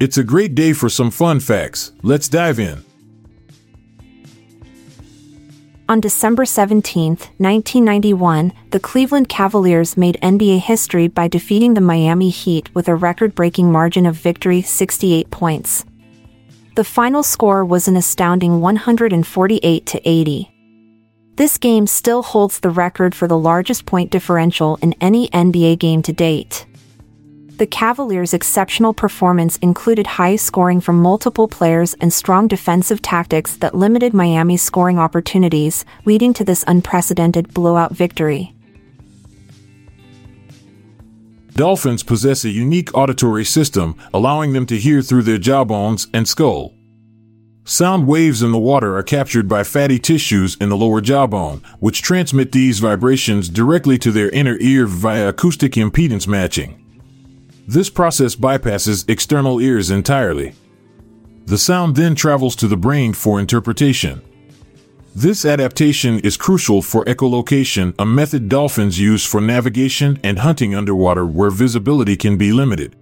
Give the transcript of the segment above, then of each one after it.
It's a great day for some fun facts. Let's dive in. On December 17, 1991, the Cleveland Cavaliers made NBA history by defeating the Miami Heat with a record breaking margin of victory 68 points. The final score was an astounding 148 to 80. This game still holds the record for the largest point differential in any NBA game to date. The Cavaliers' exceptional performance included high scoring from multiple players and strong defensive tactics that limited Miami's scoring opportunities, leading to this unprecedented blowout victory. Dolphins possess a unique auditory system, allowing them to hear through their jawbones and skull. Sound waves in the water are captured by fatty tissues in the lower jawbone, which transmit these vibrations directly to their inner ear via acoustic impedance matching. This process bypasses external ears entirely. The sound then travels to the brain for interpretation. This adaptation is crucial for echolocation, a method dolphins use for navigation and hunting underwater where visibility can be limited.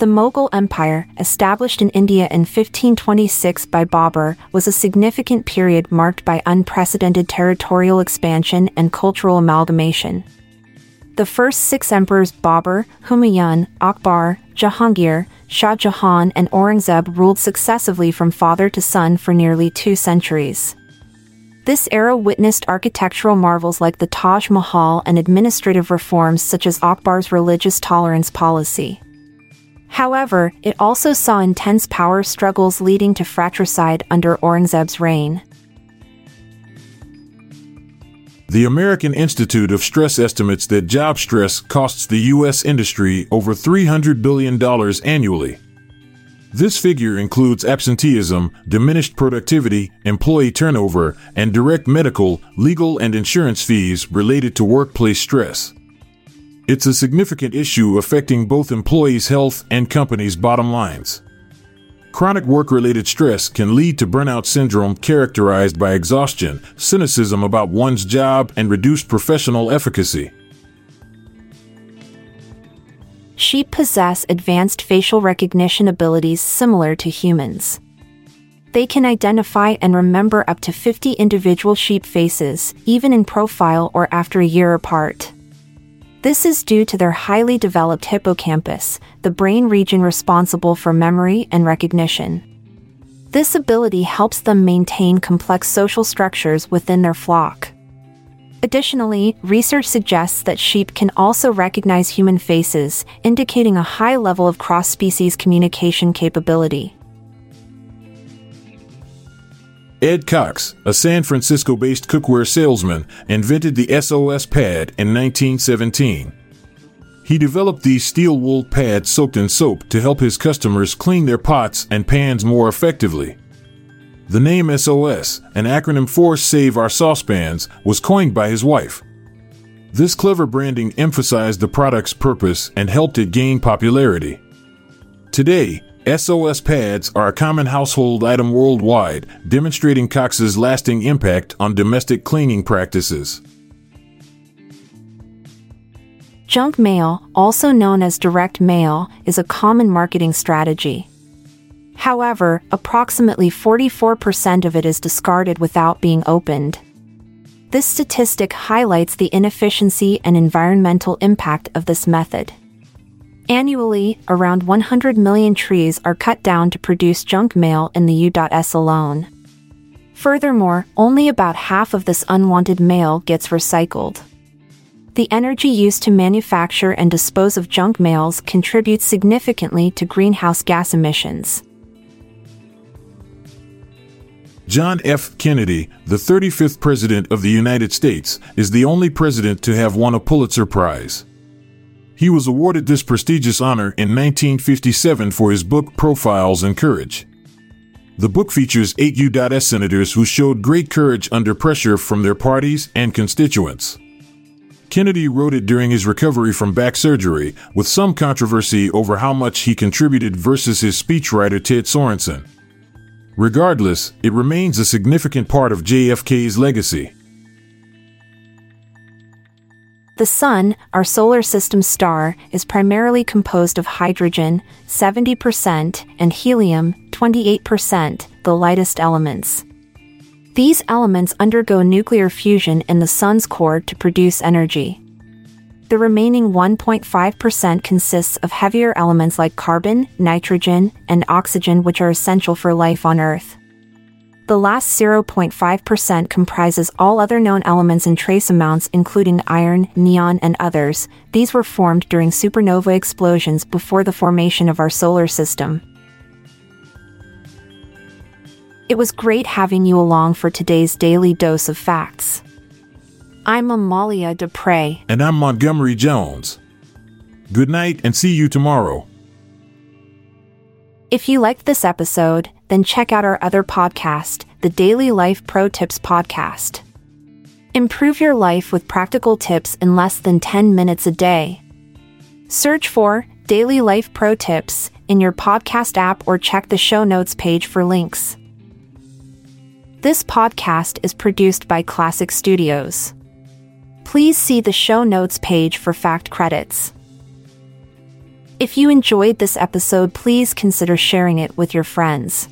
The Mughal Empire, established in India in 1526 by Babur, was a significant period marked by unprecedented territorial expansion and cultural amalgamation. The first six emperors Babur, Humayun, Akbar, Jahangir, Shah Jahan, and Aurangzeb ruled successively from father to son for nearly two centuries. This era witnessed architectural marvels like the Taj Mahal and administrative reforms such as Akbar's religious tolerance policy. However, it also saw intense power struggles leading to fratricide under Aurangzeb's reign. The American Institute of Stress estimates that job stress costs the U.S. industry over $300 billion annually. This figure includes absenteeism, diminished productivity, employee turnover, and direct medical, legal, and insurance fees related to workplace stress. It's a significant issue affecting both employees' health and companies' bottom lines. Chronic work related stress can lead to burnout syndrome characterized by exhaustion, cynicism about one's job, and reduced professional efficacy. Sheep possess advanced facial recognition abilities similar to humans. They can identify and remember up to 50 individual sheep faces, even in profile or after a year apart. This is due to their highly developed hippocampus, the brain region responsible for memory and recognition. This ability helps them maintain complex social structures within their flock. Additionally, research suggests that sheep can also recognize human faces, indicating a high level of cross species communication capability. Ed Cox, a San Francisco based cookware salesman, invented the SOS pad in 1917. He developed these steel wool pads soaked in soap to help his customers clean their pots and pans more effectively. The name SOS, an acronym for Save Our Saucepans, was coined by his wife. This clever branding emphasized the product's purpose and helped it gain popularity. Today, SOS pads are a common household item worldwide, demonstrating Cox's lasting impact on domestic cleaning practices. Junk mail, also known as direct mail, is a common marketing strategy. However, approximately 44% of it is discarded without being opened. This statistic highlights the inefficiency and environmental impact of this method. Annually, around 100 million trees are cut down to produce junk mail in the U.S. alone. Furthermore, only about half of this unwanted mail gets recycled. The energy used to manufacture and dispose of junk mails contributes significantly to greenhouse gas emissions. John F. Kennedy, the 35th President of the United States, is the only president to have won a Pulitzer Prize. He was awarded this prestigious honor in 1957 for his book Profiles in Courage. The book features eight U.S. senators who showed great courage under pressure from their parties and constituents. Kennedy wrote it during his recovery from back surgery, with some controversy over how much he contributed versus his speechwriter Ted Sorensen. Regardless, it remains a significant part of JFK's legacy. The Sun, our solar system star, is primarily composed of hydrogen, 70%, and helium, 28%, the lightest elements. These elements undergo nuclear fusion in the Sun's core to produce energy. The remaining 1.5% consists of heavier elements like carbon, nitrogen, and oxygen, which are essential for life on Earth. The last 0.5% comprises all other known elements in trace amounts, including iron, neon, and others. These were formed during supernova explosions before the formation of our solar system. It was great having you along for today's daily dose of facts. I'm Amalia Dupre. And I'm Montgomery Jones. Good night and see you tomorrow. If you liked this episode, then check out our other podcast, the Daily Life Pro Tips Podcast. Improve your life with practical tips in less than 10 minutes a day. Search for Daily Life Pro Tips in your podcast app or check the show notes page for links. This podcast is produced by Klassic Studios. Please see the show notes page for fact credits. If you enjoyed this episode, please consider sharing it with your friends.